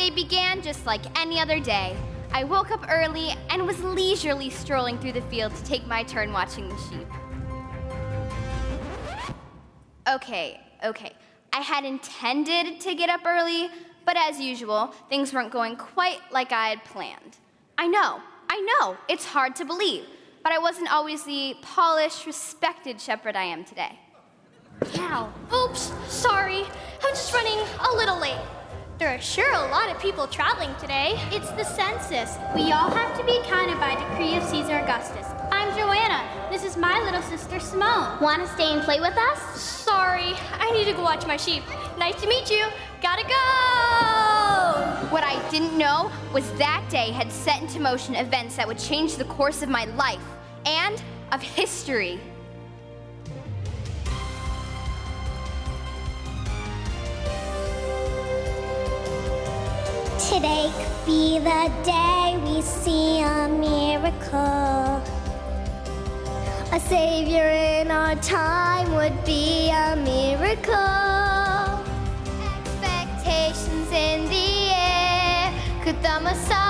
day began just like any other day. I woke up early and was leisurely strolling through the field to take my turn watching the sheep. Okay, okay. I had intended to get up early, but as usual, things weren't going quite like I had planned. I know, I know, it's hard to believe, but I wasn't always the polished, respected shepherd I am today. Cow. Oops, sorry. I'm just running a little late. There are sure a lot of people traveling today. It's the census. We all have to be counted by decree of Caesar Augustus. I'm Joanna. This is my little sister Simone. Want to stay and play with us? Sorry, I need to go watch my sheep. Nice to meet you. Gotta go! What I didn't know was that day had set into motion events that would change the course of my life and of history. Today could be the day we see a miracle. A savior in our time would be a miracle. Expectations in the air. Could the Messiah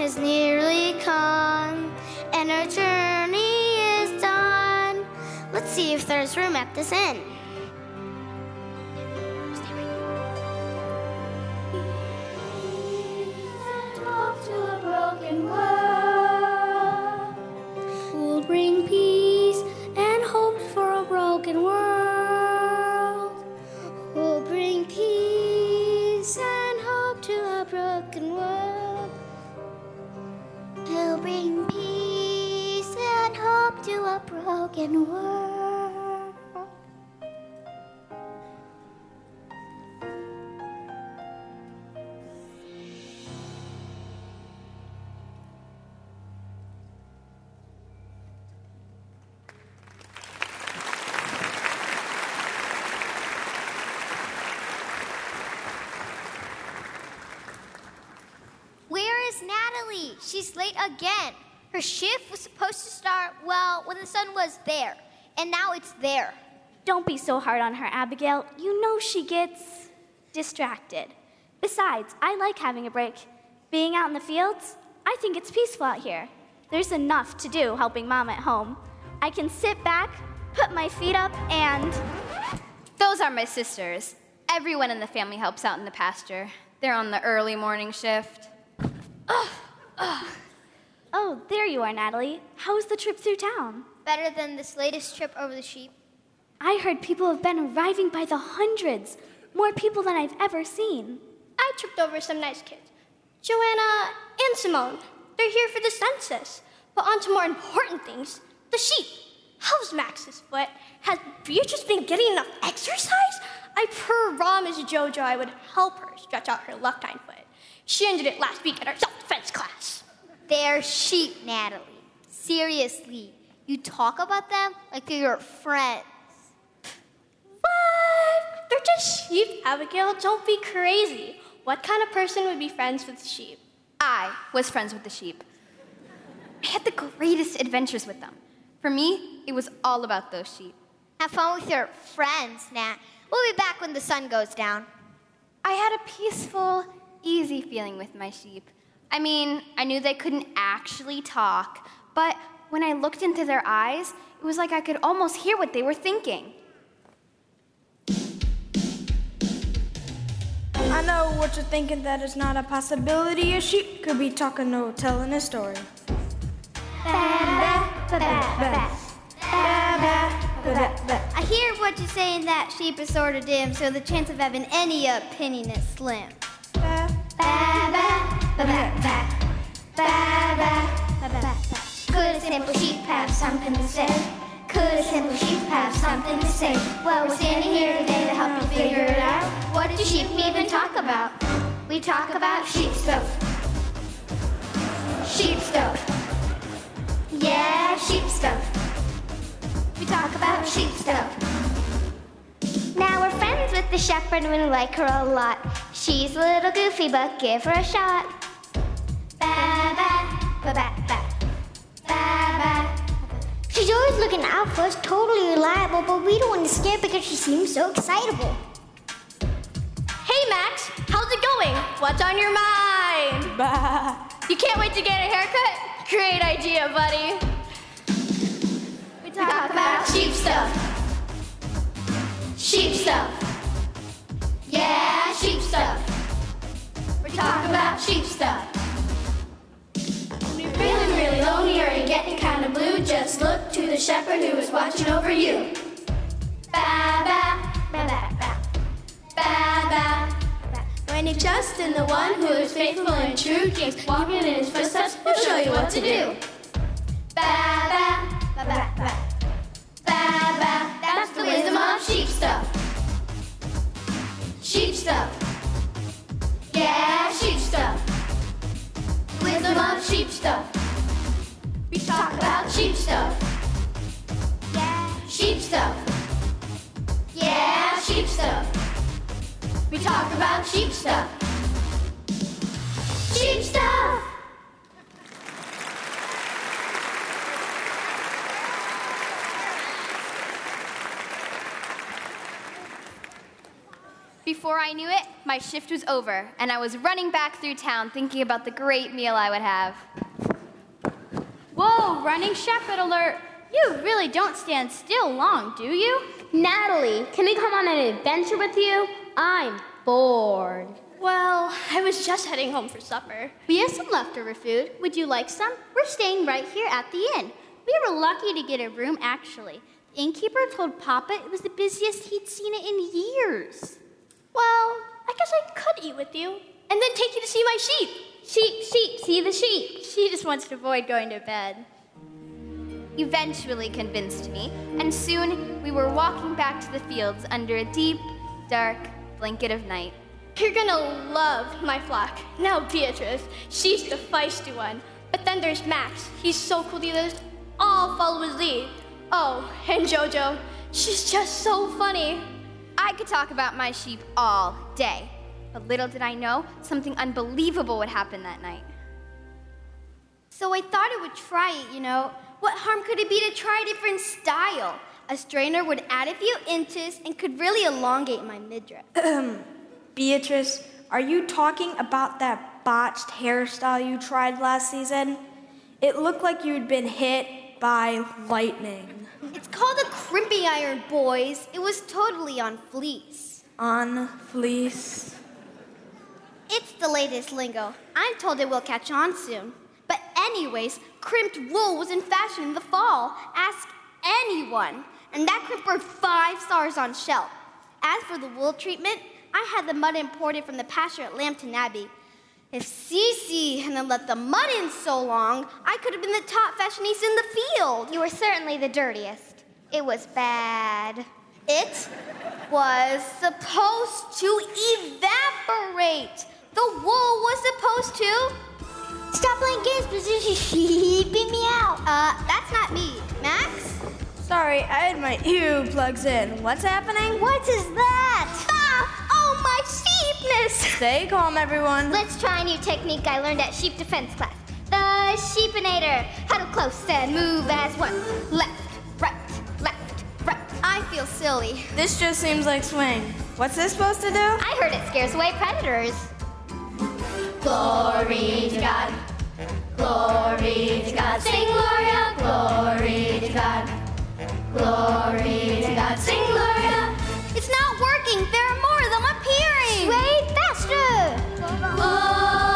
has nearly come, and our journey is done. Let's see if there's room at this inn. broken world. Where is Natalie? She's late again. Her shift was supposed to start, well, when the sun was there. And now it's there. Don't be so hard on her, Abigail. You know she gets distracted. Besides, I like having a break. Being out in the fields, I think it's peaceful out here. There's enough to do helping mom at home. I can sit back, put my feet up, and. Those are my sisters. Everyone in the family helps out in the pasture. They're on the early morning shift. Oh, there you are, Natalie. How was the trip through town? Better than this latest trip over the sheep. I heard people have been arriving by the hundreds. More people than I've ever seen. I tripped over some nice kids. Joanna and Simone. They're here for the census. But on to more important things the sheep. How's Max's foot? Has Beatrice been getting enough exercise? I promised JoJo I would help her stretch out her left hind foot. She ended it last week in our self defense class. They're sheep, Natalie. Seriously. You talk about them like they're your friends. What? They're just sheep, Abigail. Don't be crazy. What kind of person would be friends with sheep? I was friends with the sheep. I had the greatest adventures with them. For me, it was all about those sheep. Have fun with your friends, Nat. We'll be back when the sun goes down. I had a peaceful, easy feeling with my sheep. I mean, I knew they couldn't actually talk, but when I looked into their eyes, it was like I could almost hear what they were thinking. I know what you're thinking, that is not a possibility. A sheep could be talking or telling a story. I hear what you're saying that sheep is sort of dim, so the chance of having any opinion is slim. Could a simple sheep have something to say? Could a simple sheep have something to say? Well, we're standing here today to help you figure it out. What do sheep even talk about? We talk about sheep stuff. Sheep stuff. Yeah, sheep stuff. We talk about sheep stuff. Now we're friends with the shepherd and we like her a lot. She's a little goofy, but give her a shot. Ba ba ba ba ba ba ba. She's always looking out for us, totally reliable, but we don't want to scare because she seems so excitable. Hey, Max, how's it going? What's on your mind? Bah. You can't wait to get a haircut? Great idea, buddy. We talk about sheep stuff. Sheep stuff. Yeah, sheep stuff. We talk about sheep stuff. When you're feeling really lonely or you're getting kind of blue, just look to the shepherd who is watching over you. Ba ba ba ba ba ba. When you trust in the one who is faithful and true, keeps walking in his footsteps, he'll show you what to do. Ba ba ba ba. Ba ba. That's the wisdom of sheep stuff. Sheep stuff. Yeah, sheep stuff. Wisdom of sheep stuff. We talk about sheep stuff. Yeah, sheep stuff. Yeah, sheep stuff. We talk about sheep stuff. Sheep stuff. Before I knew it, my shift was over, and I was running back through town thinking about the great meal I would have. Whoa, running shepherd alert! You really don't stand still long, do you? Natalie, can we come on an adventure with you? I'm bored. Well, I was just heading home for supper. We have some leftover food. Would you like some? We're staying right here at the inn. We were lucky to get a room, actually. The innkeeper told Papa it was the busiest he'd seen it in years. Well, I guess I could eat with you and then take you to see my sheep. Sheep, sheep, see the sheep. She just wants to avoid going to bed. Eventually convinced me, and soon we were walking back to the fields under a deep, dark blanket of night. You're gonna love my flock. Now, Beatrice, she's the feisty one. But then there's Max. He's so cool, he does all follow his lead. Oh, and JoJo, she's just so funny. I could talk about my sheep all day, but little did I know something unbelievable would happen that night. So I thought I would try it, you know. What harm could it be to try a different style? A strainer would add a few inches and could really elongate my midriff. Beatrice, are you talking about that botched hairstyle you tried last season? It looked like you'd been hit by lightning. It's called a crimping iron, boys. It was totally on fleece. On fleece. It's the latest lingo. I'm told it will catch on soon. But, anyways, crimped wool was in fashion in the fall. Ask anyone. And that crimp earned five stars on shelf. As for the wool treatment, I had the mud imported from the pasture at Lambton Abbey. If Cece hadn't let the mud in so long, I could have been the top fashionista in the field. You were certainly the dirtiest. It was bad. It was supposed to evaporate. The wool was supposed to. Stop playing games, Pazuzu. Sheeping me out. Uh, that's not me. Max? Sorry, I had my ear plugs in. What's happening? What is that? Sheepness! Stay calm, everyone. Let's try a new technique I learned at sheep defense class. The sheepinator. Huddle close and move as one. Left, right, left, right. I feel silly. This just seems like swing. What's this supposed to do? I heard it scares away predators. Glory to God. Glory to God. Sing Gloria. Glory to God. Glory to God. Sing Gloria. It's not working. There are more of them appearing. Wait faster. Oh.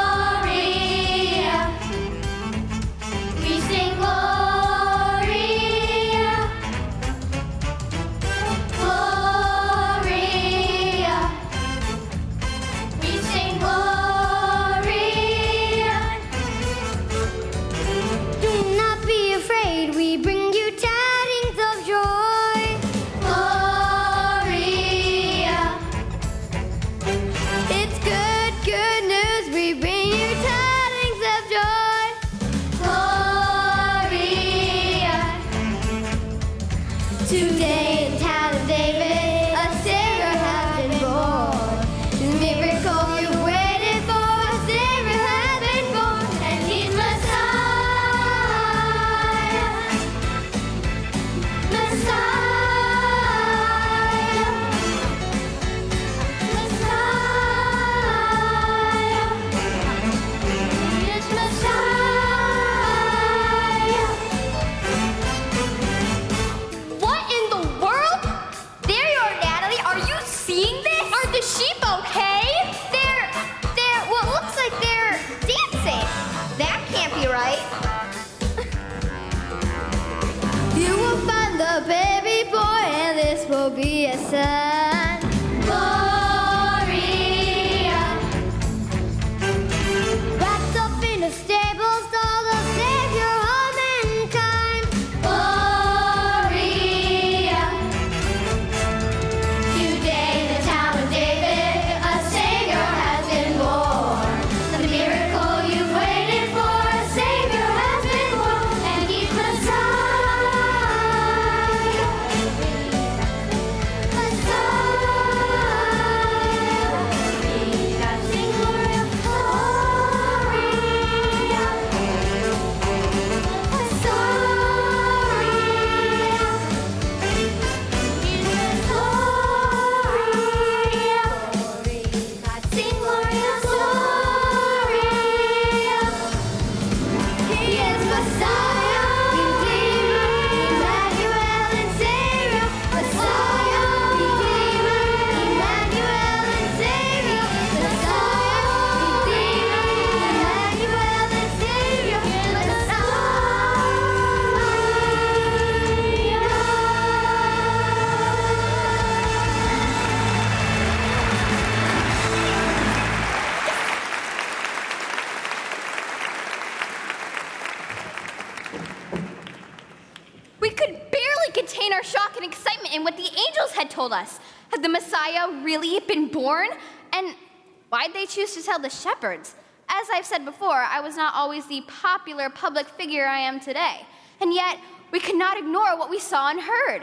Tell the shepherds? As I've said before, I was not always the popular public figure I am today. And yet, we could not ignore what we saw and heard.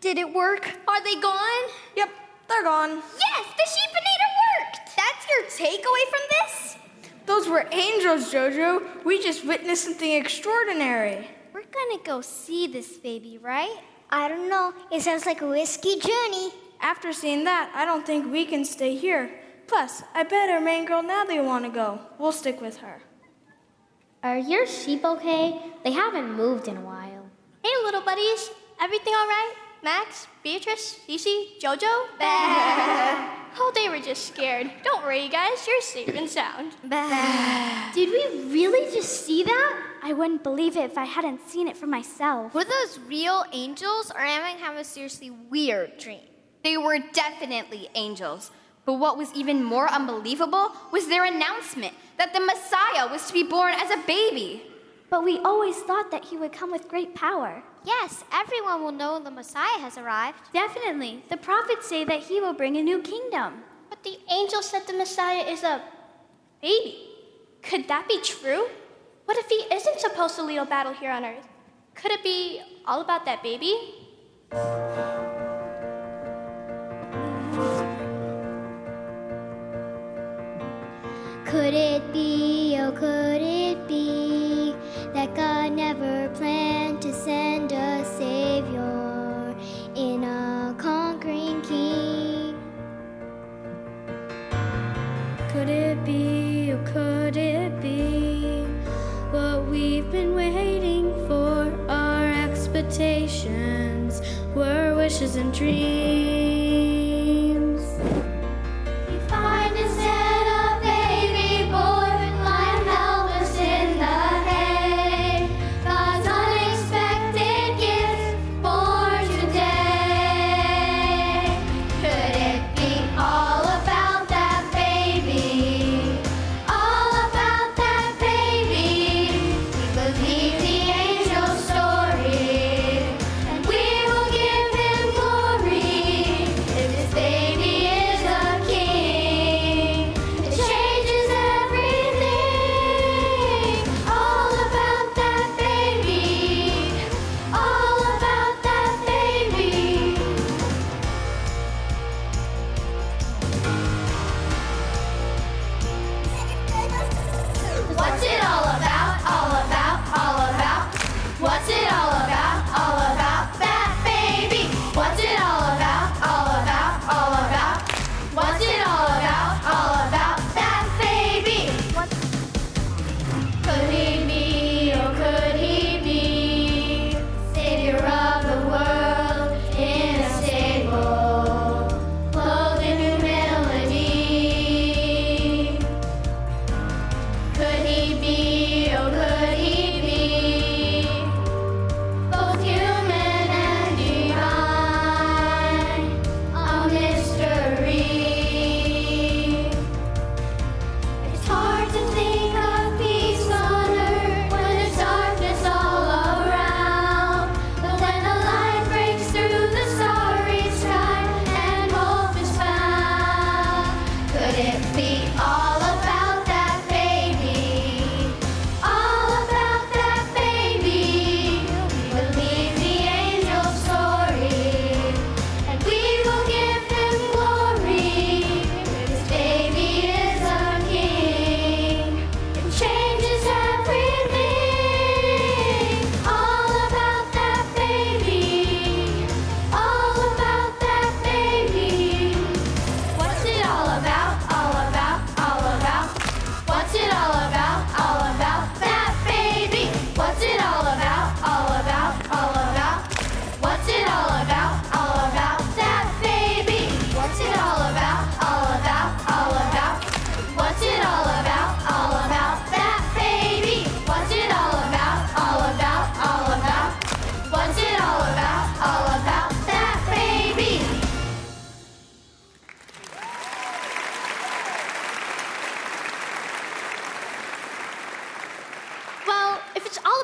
Did it work? Are they gone? Yep, they're gone. Yes, the sheepinator worked. That's your takeaway from this? Those were angels, Jojo. We just witnessed something extraordinary. We're gonna go see this baby, right? I don't know. It sounds like a risky journey. After seeing that, I don't think we can stay here. Plus, I bet our main girl Natalie will want to go. We'll stick with her. Are your sheep okay? They haven't moved in a while. Hey, little buddies. Everything all right? Max, Beatrice, Cece, Jojo? Bah. oh, they were just scared. Don't worry, you guys. You're safe and sound. Bah. Did we really just see that? I wouldn't believe it if I hadn't seen it for myself. Were those real angels, or am I having a seriously weird dream? They were definitely angels. But what was even more unbelievable was their announcement that the Messiah was to be born as a baby. But we always thought that he would come with great power. Yes, everyone will know the Messiah has arrived. Definitely. The prophets say that he will bring a new kingdom. But the angel said the Messiah is a baby. Could that be true? What if he isn't supposed to lead a battle here on earth? Could it be all about that baby? Could it be, oh, could it be that God never planned to send a Savior in a conquering King? Could it be, or could it be what we've been waiting for? Our expectations were wishes and dreams.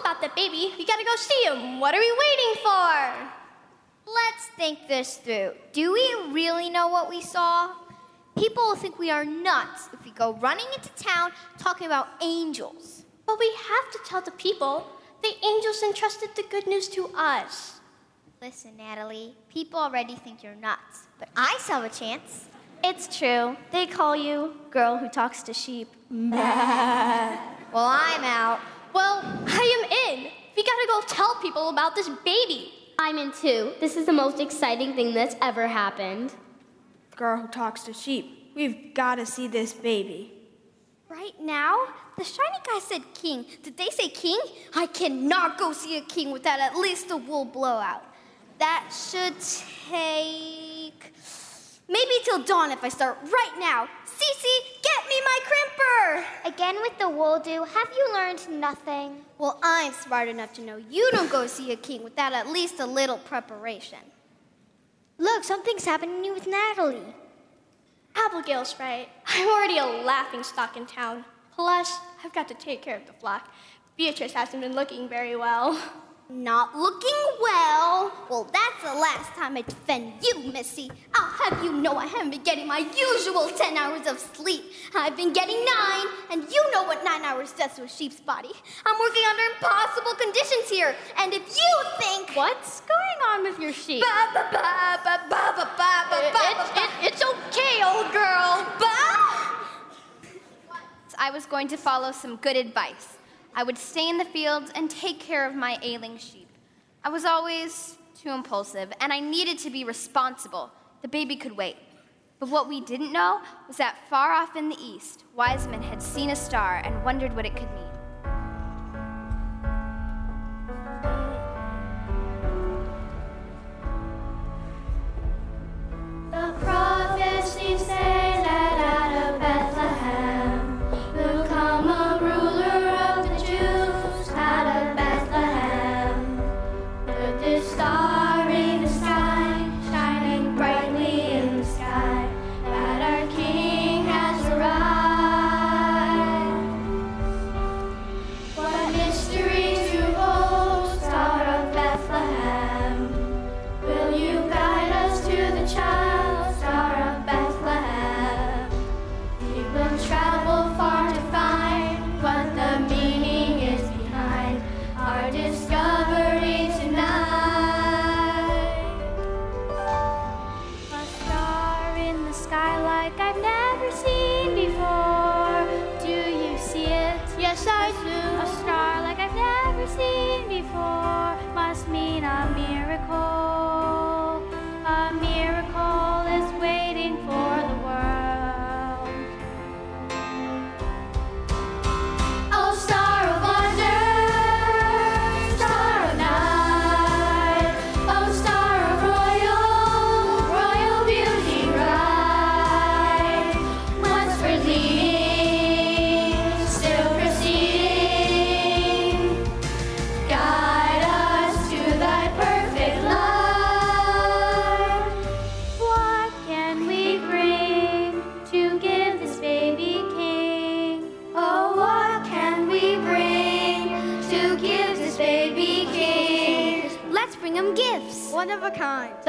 About that baby, we gotta go see him. What are we waiting for? Let's think this through. Do we really know what we saw? People will think we are nuts if we go running into town talking about angels. But we have to tell the people. The angels entrusted the good news to us. Listen, Natalie, people already think you're nuts, but I still have a chance. It's true. They call you girl who talks to sheep. Well, I'm out. Well, I am in. We gotta go tell people about this baby. I'm in too. This is the most exciting thing that's ever happened. Girl who talks to sheep. We've got to see this baby. Right now, the shiny guy said king. Did they say king? I cannot go see a king without at least a wool blowout. That should take maybe till dawn if I start right now. Cece, get me my crimper! Again with the wool do. Have you learned nothing? Well, I'm smart enough to know you don't go see a king without at least a little preparation. Look, something's happening with Natalie. Abigail's right. I'm already a laughing stock in town. Plus, I've got to take care of the flock. Beatrice hasn't been looking very well. Not looking well? Well, that's the last time I defend you, Missy. I'll have you know I haven't been getting my usual 10 hours of sleep. I've been getting nine, and you know what nine hours does to a sheep's body. I'm working under impossible conditions here, and if you think. What's going on with your sheep? Ba, ba, ba, ba, ba, ba, ba, ba, ba, ba. it's okay, old girl. I was going to follow some good advice. I would stay in the fields and take care of my ailing sheep. I was always too impulsive, and I needed to be responsible. The baby could wait. But what we didn't know was that far off in the east, Wiseman had seen a star and wondered what it could mean.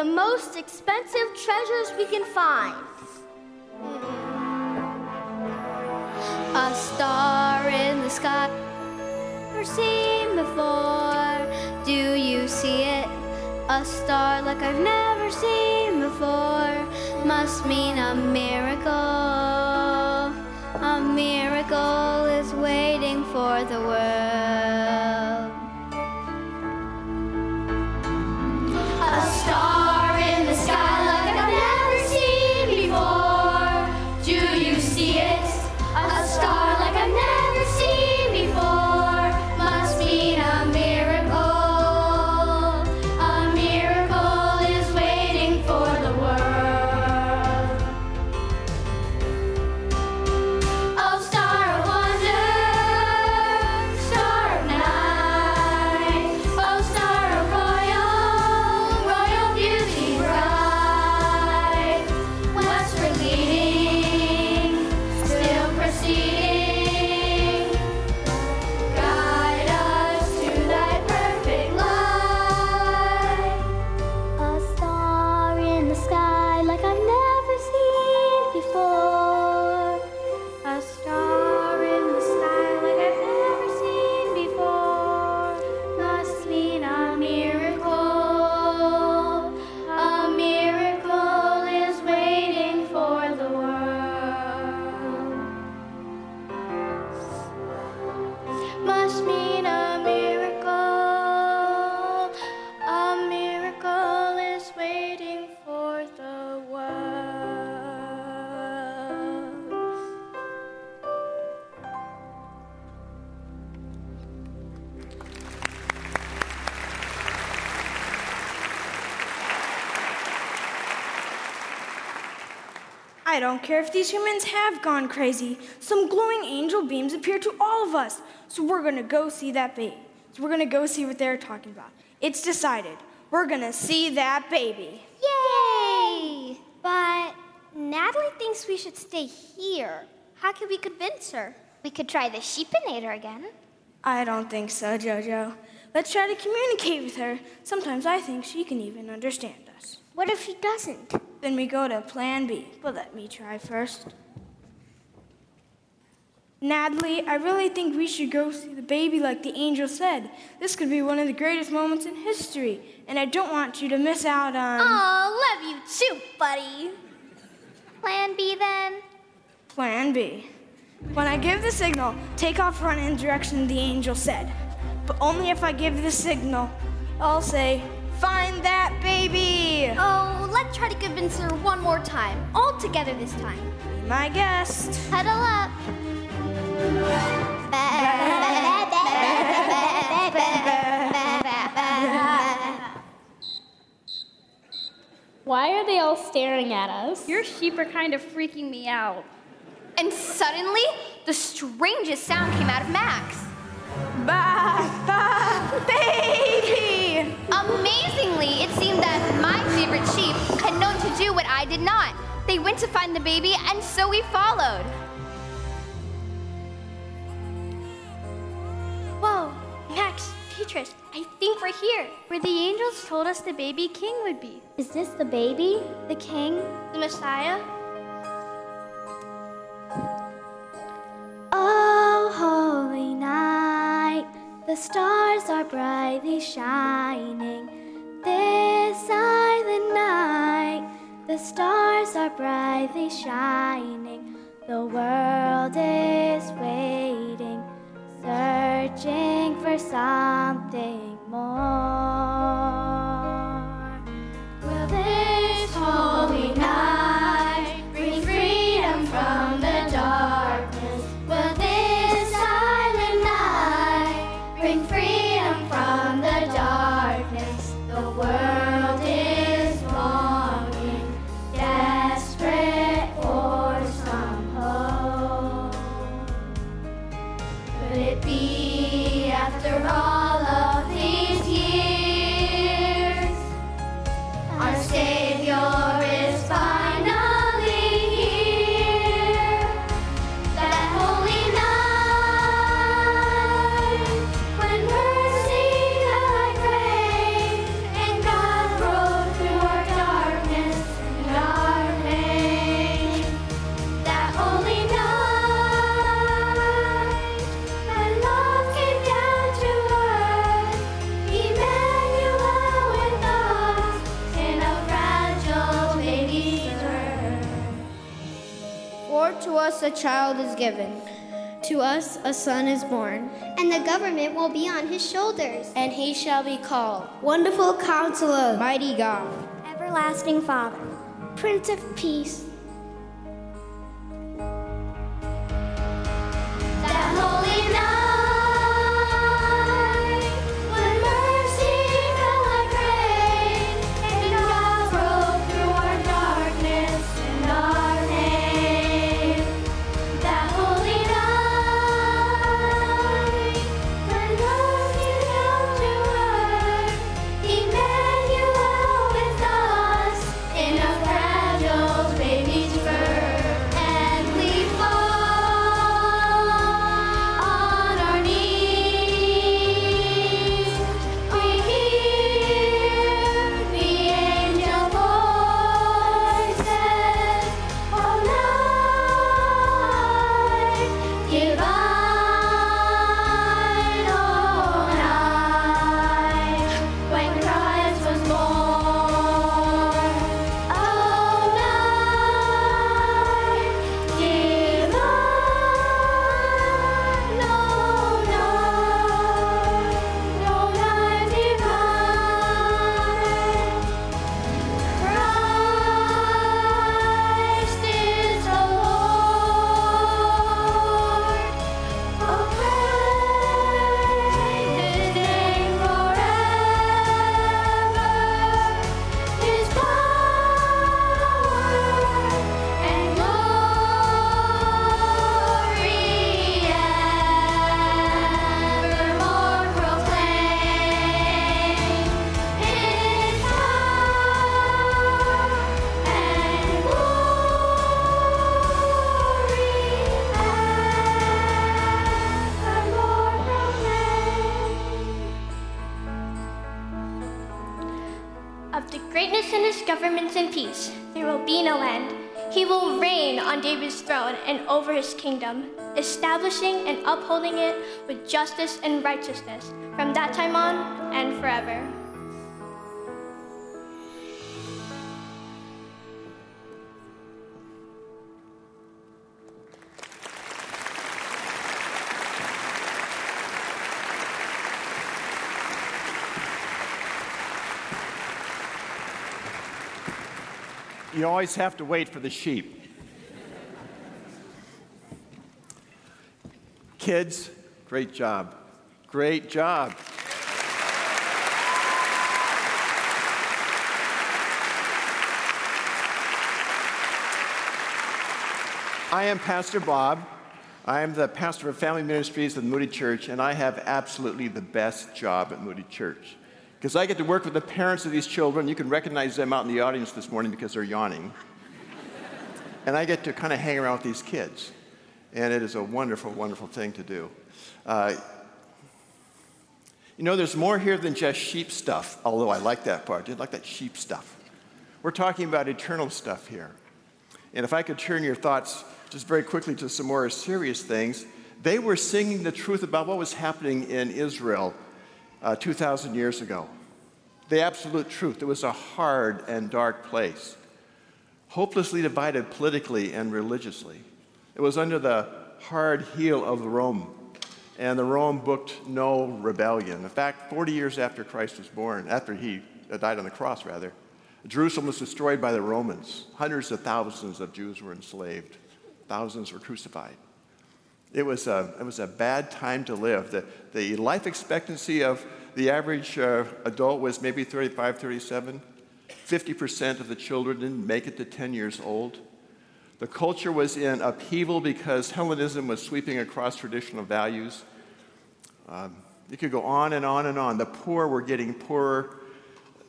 The most expensive treasures we can find. A star in the sky. Never seen before. Do you see it? A star like I've never seen before. Must mean a miracle. A miracle is waiting for the world. Don't care if these humans have gone crazy. Some glowing angel beams appear to all of us. So we're gonna go see that baby. So we're gonna go see what they're talking about. It's decided. We're gonna see that baby. Yay! But Natalie thinks we should stay here. How can we convince her? We could try the sheepinator again. I don't think so, Jojo. Let's try to communicate with her. Sometimes I think she can even understand us. What if she doesn't? Then we go to plan B. But let me try first. Natalie, I really think we should go see the baby like the angel said. This could be one of the greatest moments in history, and I don't want you to miss out on. Oh, love you too, buddy. Plan B then? Plan B. When I give the signal, take off run in the direction the angel said. But only if I give the signal. I'll say, find that baby! Oh, let's try to convince her one more time. All together this time. Be my guest. Huddle up. Why are they all staring at us? Your sheep are kind of freaking me out. And suddenly, the strangest sound came out of Max. Ba, ba, baby! Amazingly, it seemed that my favorite sheep had known to do what I did not. They went to find the baby, and so we followed. Whoa, Max, Petrus, I think we're here. Where the angels told us the baby king would be. Is this the baby? The king? The Messiah? Oh, holy night, the stars are brightly shining. This silent night, the stars are brightly shining. The world is waiting, searching for something more. Will this holy a child is given, To us a son is born, And the government will be on his shoulders. and he shall be called Wonderful Counselor, Mighty God. Everlasting Father, Prince of Peace. In peace. There will be no end. He will reign on David's throne and over his kingdom, establishing and upholding it with justice and righteousness from that time on and forever. You always have to wait for the sheep. Kids, great job. Great job. I am Pastor Bob. I am the pastor of family ministries at Moody Church, and I have absolutely the best job at Moody Church because I get to work with the parents of these children. You can recognize them out in the audience this morning because they're yawning. and I get to kind of hang around with these kids. And it is a wonderful, wonderful thing to do. Uh, you know, there's more here than just sheep stuff, although I like that part. I like that sheep stuff. We're talking about eternal stuff here. And if I could turn your thoughts just very quickly to some more serious things, they were singing the truth about what was happening in Israel uh, 2,000 years ago. The absolute truth. It was a hard and dark place, hopelessly divided politically and religiously. It was under the hard heel of Rome, and the Rome booked no rebellion. In fact, 40 years after Christ was born, after he uh, died on the cross, rather, Jerusalem was destroyed by the Romans. Hundreds of thousands of Jews were enslaved, thousands were crucified. It was a, it was a bad time to live. The, the life expectancy of the average uh, adult was maybe 35, 37. 50% of the children didn't make it to 10 years old. The culture was in upheaval because Hellenism was sweeping across traditional values. Um, you could go on and on and on. The poor were getting poorer.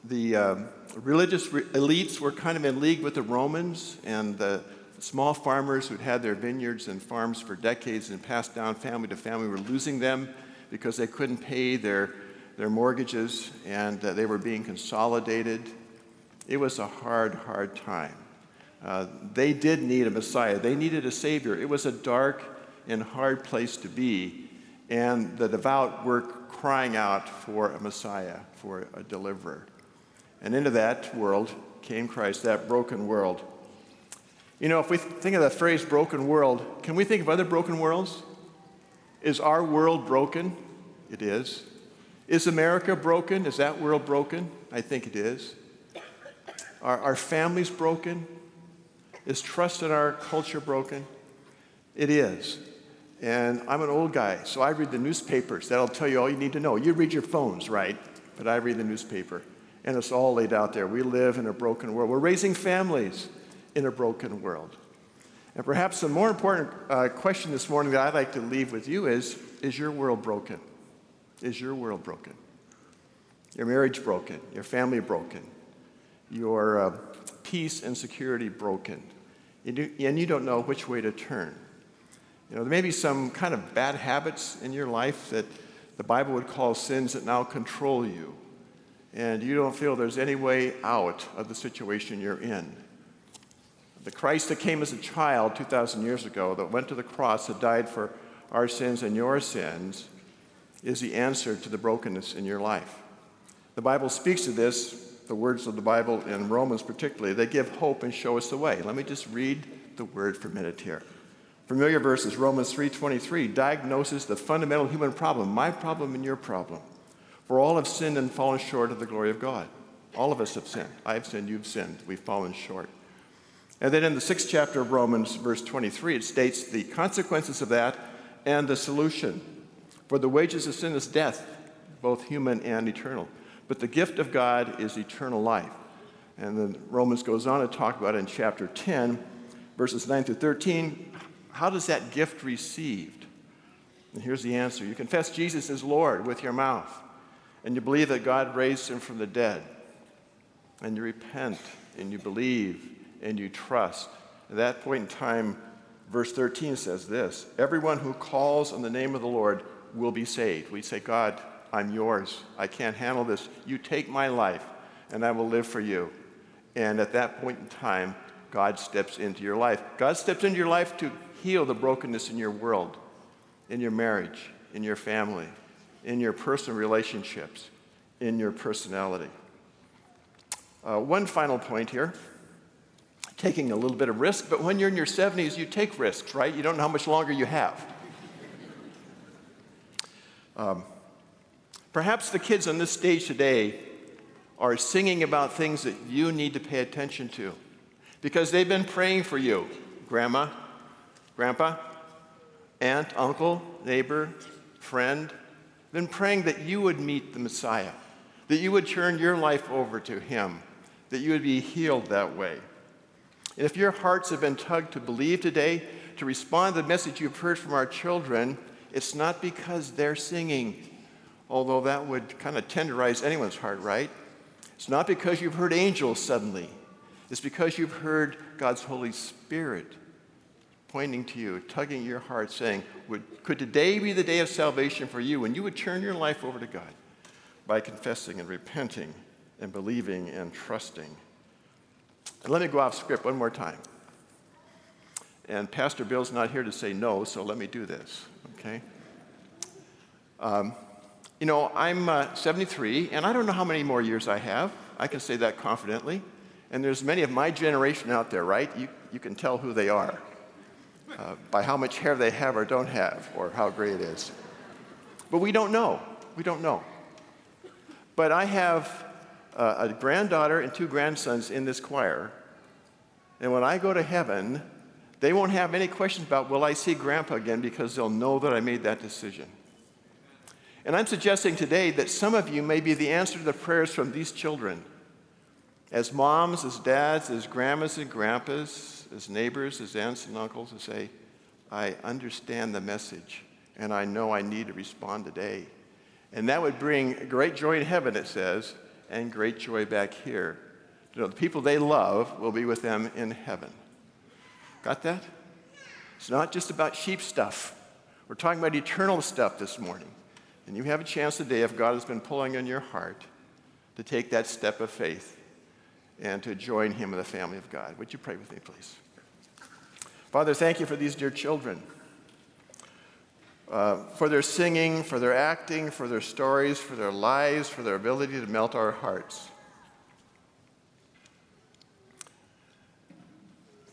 The um, religious re- elites were kind of in league with the Romans, and the small farmers who'd had their vineyards and farms for decades and passed down family to family were losing them because they couldn't pay their, their mortgages and uh, they were being consolidated. It was a hard, hard time. Uh, they did need a Messiah, they needed a Savior. It was a dark and hard place to be, and the devout were crying out for a Messiah, for a deliverer. And into that world came Christ, that broken world you know, if we think of the phrase broken world, can we think of other broken worlds? Is our world broken? It is. Is America broken? Is that world broken? I think it is. Are our families broken? Is trust in our culture broken? It is. And I'm an old guy, so I read the newspapers. That'll tell you all you need to know. You read your phones, right? But I read the newspaper. And it's all laid out there. We live in a broken world. We're raising families in a broken world. And perhaps the more important uh, question this morning that I'd like to leave with you is Is your world broken? Is your world broken? Your marriage broken? Your family broken? Your uh, peace and security broken? and you don't know which way to turn. You know, there may be some kind of bad habits in your life that the Bible would call sins that now control you. And you don't feel there's any way out of the situation you're in. The Christ that came as a child 2,000 years ago, that went to the cross, that died for our sins and your sins, is the answer to the brokenness in your life. The Bible speaks to this, the words of the Bible in Romans particularly. They give hope and show us the way. Let me just read the word for a minute here. Familiar verses, Romans 3.23, diagnoses the fundamental human problem, my problem and your problem. For all have sinned and fallen short of the glory of God. All of us have sinned. I have sinned, you've sinned. We've fallen short. And then in the sixth chapter of Romans, verse 23, it states the consequences of that and the solution. For the wages of sin is death, both human and eternal. But the gift of God is eternal life. And then Romans goes on to talk about in chapter 10, verses 9 through 13. How does that gift received? And here's the answer you confess Jesus as Lord with your mouth, and you believe that God raised him from the dead, and you repent and you believe and you trust. At that point in time, verse 13 says this Everyone who calls on the name of the Lord will be saved. We say, God, I'm yours. I can't handle this. You take my life, and I will live for you. And at that point in time, God steps into your life. God steps into your life to heal the brokenness in your world, in your marriage, in your family, in your personal relationships, in your personality. Uh, one final point here taking a little bit of risk, but when you're in your 70s, you take risks, right? You don't know how much longer you have. Um, perhaps the kids on this stage today are singing about things that you need to pay attention to because they've been praying for you, grandma, grandpa, aunt, uncle, neighbor, friend, been praying that you would meet the Messiah, that you would turn your life over to Him, that you would be healed that way. And if your hearts have been tugged to believe today, to respond to the message you've heard from our children, it's not because they're singing, although that would kind of tenderize anyone's heart, right? It's not because you've heard angels suddenly. It's because you've heard God's Holy Spirit pointing to you, tugging your heart, saying, would, Could today be the day of salvation for you? And you would turn your life over to God by confessing and repenting and believing and trusting. And let me go off script one more time. And Pastor Bill's not here to say no, so let me do this, okay? Um, you know, I'm uh, 73, and I don't know how many more years I have. I can say that confidently. And there's many of my generation out there, right? You, you can tell who they are uh, by how much hair they have or don't have, or how gray it is. But we don't know. We don't know. But I have uh, a granddaughter and two grandsons in this choir. And when I go to heaven, they won't have any questions about, will I see grandpa again? Because they'll know that I made that decision. And I'm suggesting today that some of you may be the answer to the prayers from these children. As moms, as dads, as grandmas and grandpas, as neighbors, as aunts and uncles, and say, I understand the message, and I know I need to respond today. And that would bring great joy in heaven, it says, and great joy back here. You know, the people they love will be with them in heaven. Got that? It's not just about sheep stuff. We're talking about eternal stuff this morning. And you have a chance today, if God has been pulling on your heart, to take that step of faith and to join Him in the family of God. Would you pray with me, please? Father, thank you for these dear children, uh, for their singing, for their acting, for their stories, for their lives, for their ability to melt our hearts.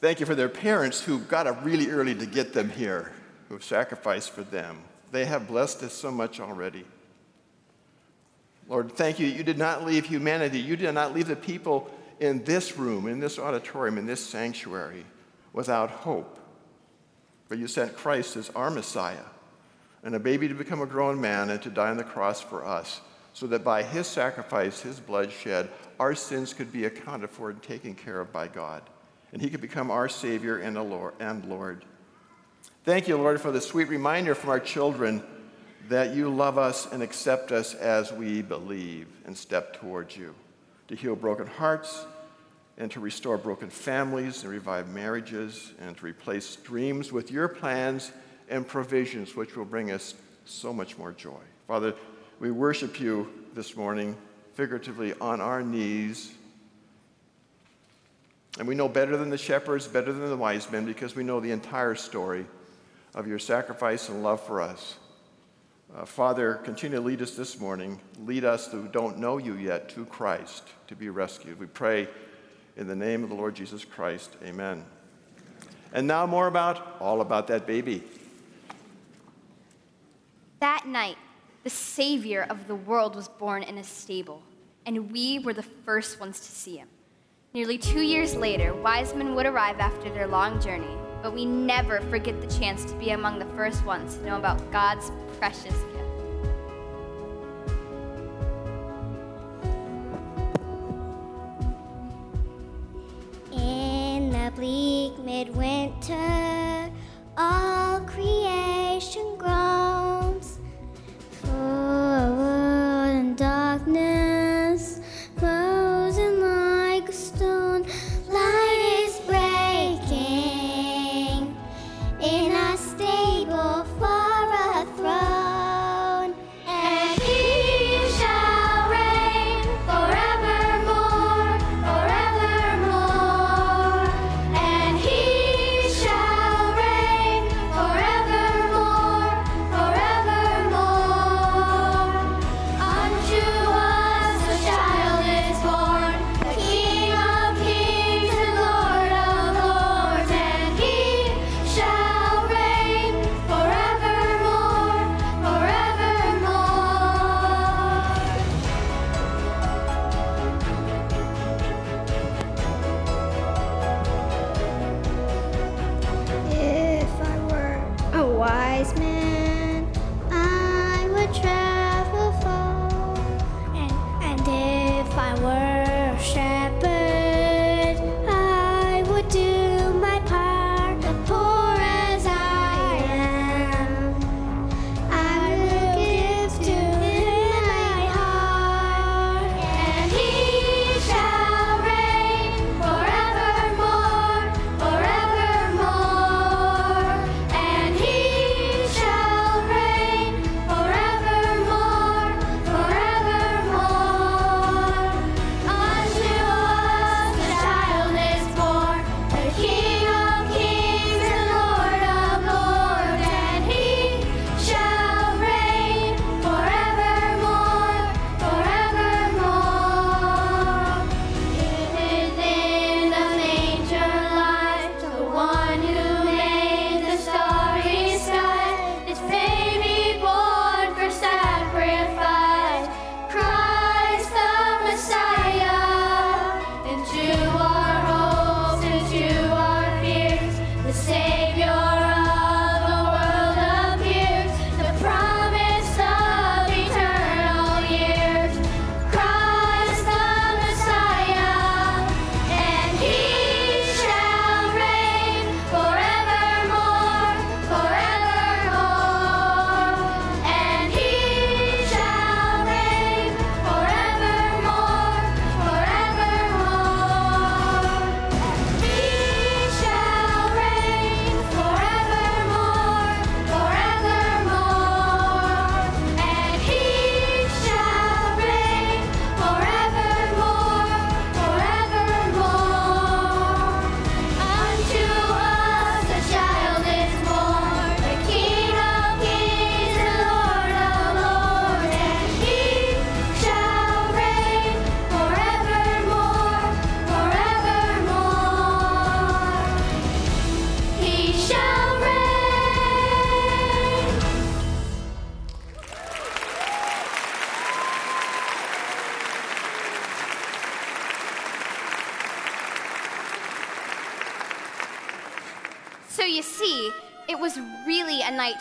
Thank you for their parents who got up really early to get them here, who have sacrificed for them. They have blessed us so much already. Lord, thank you. You did not leave humanity. You did not leave the people in this room, in this auditorium, in this sanctuary without hope. But you sent Christ as our Messiah and a baby to become a grown man and to die on the cross for us, so that by his sacrifice, his blood shed, our sins could be accounted for and taken care of by God. And he could become our Savior and, Lord. Thank you, Lord, for the sweet reminder from our children that you love us and accept us as we believe and step towards you to heal broken hearts and to restore broken families and revive marriages and to replace dreams with your plans and provisions, which will bring us so much more joy. Father, we worship you this morning, figuratively on our knees. And we know better than the shepherds, better than the wise men, because we know the entire story of your sacrifice and love for us. Uh, Father, continue to lead us this morning. Lead us who don't know you yet to Christ to be rescued. We pray in the name of the Lord Jesus Christ. Amen. And now, more about all about that baby. That night, the Savior of the world was born in a stable, and we were the first ones to see him. Nearly two years later, wise men would arrive after their long journey, but we never forget the chance to be among the first ones to know about God's precious gift. In the bleak midwinter, all creation.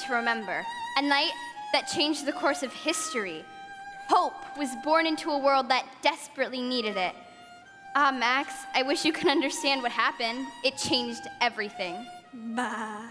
to remember, a night that changed the course of history. Hope was born into a world that desperately needed it. Ah, Max, I wish you could understand what happened. It changed everything. Bah.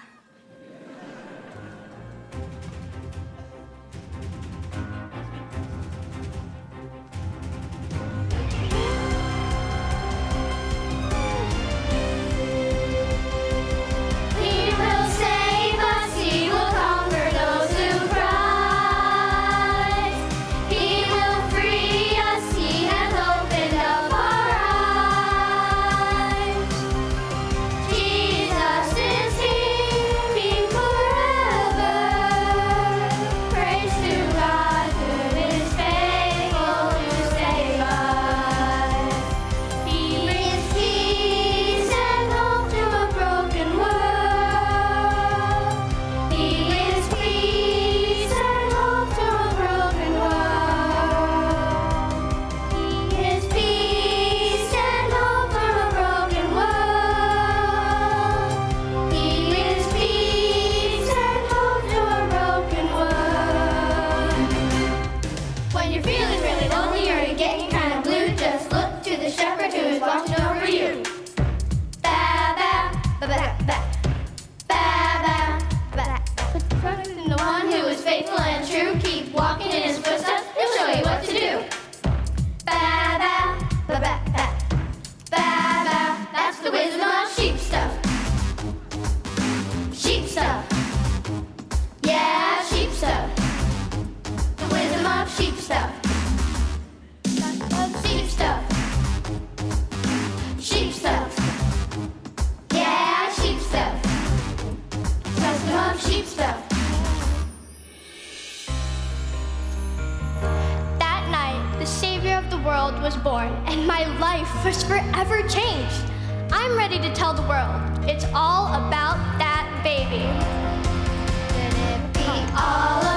born, and my life was forever changed. I'm ready to tell the world it's all about that baby. Could it be all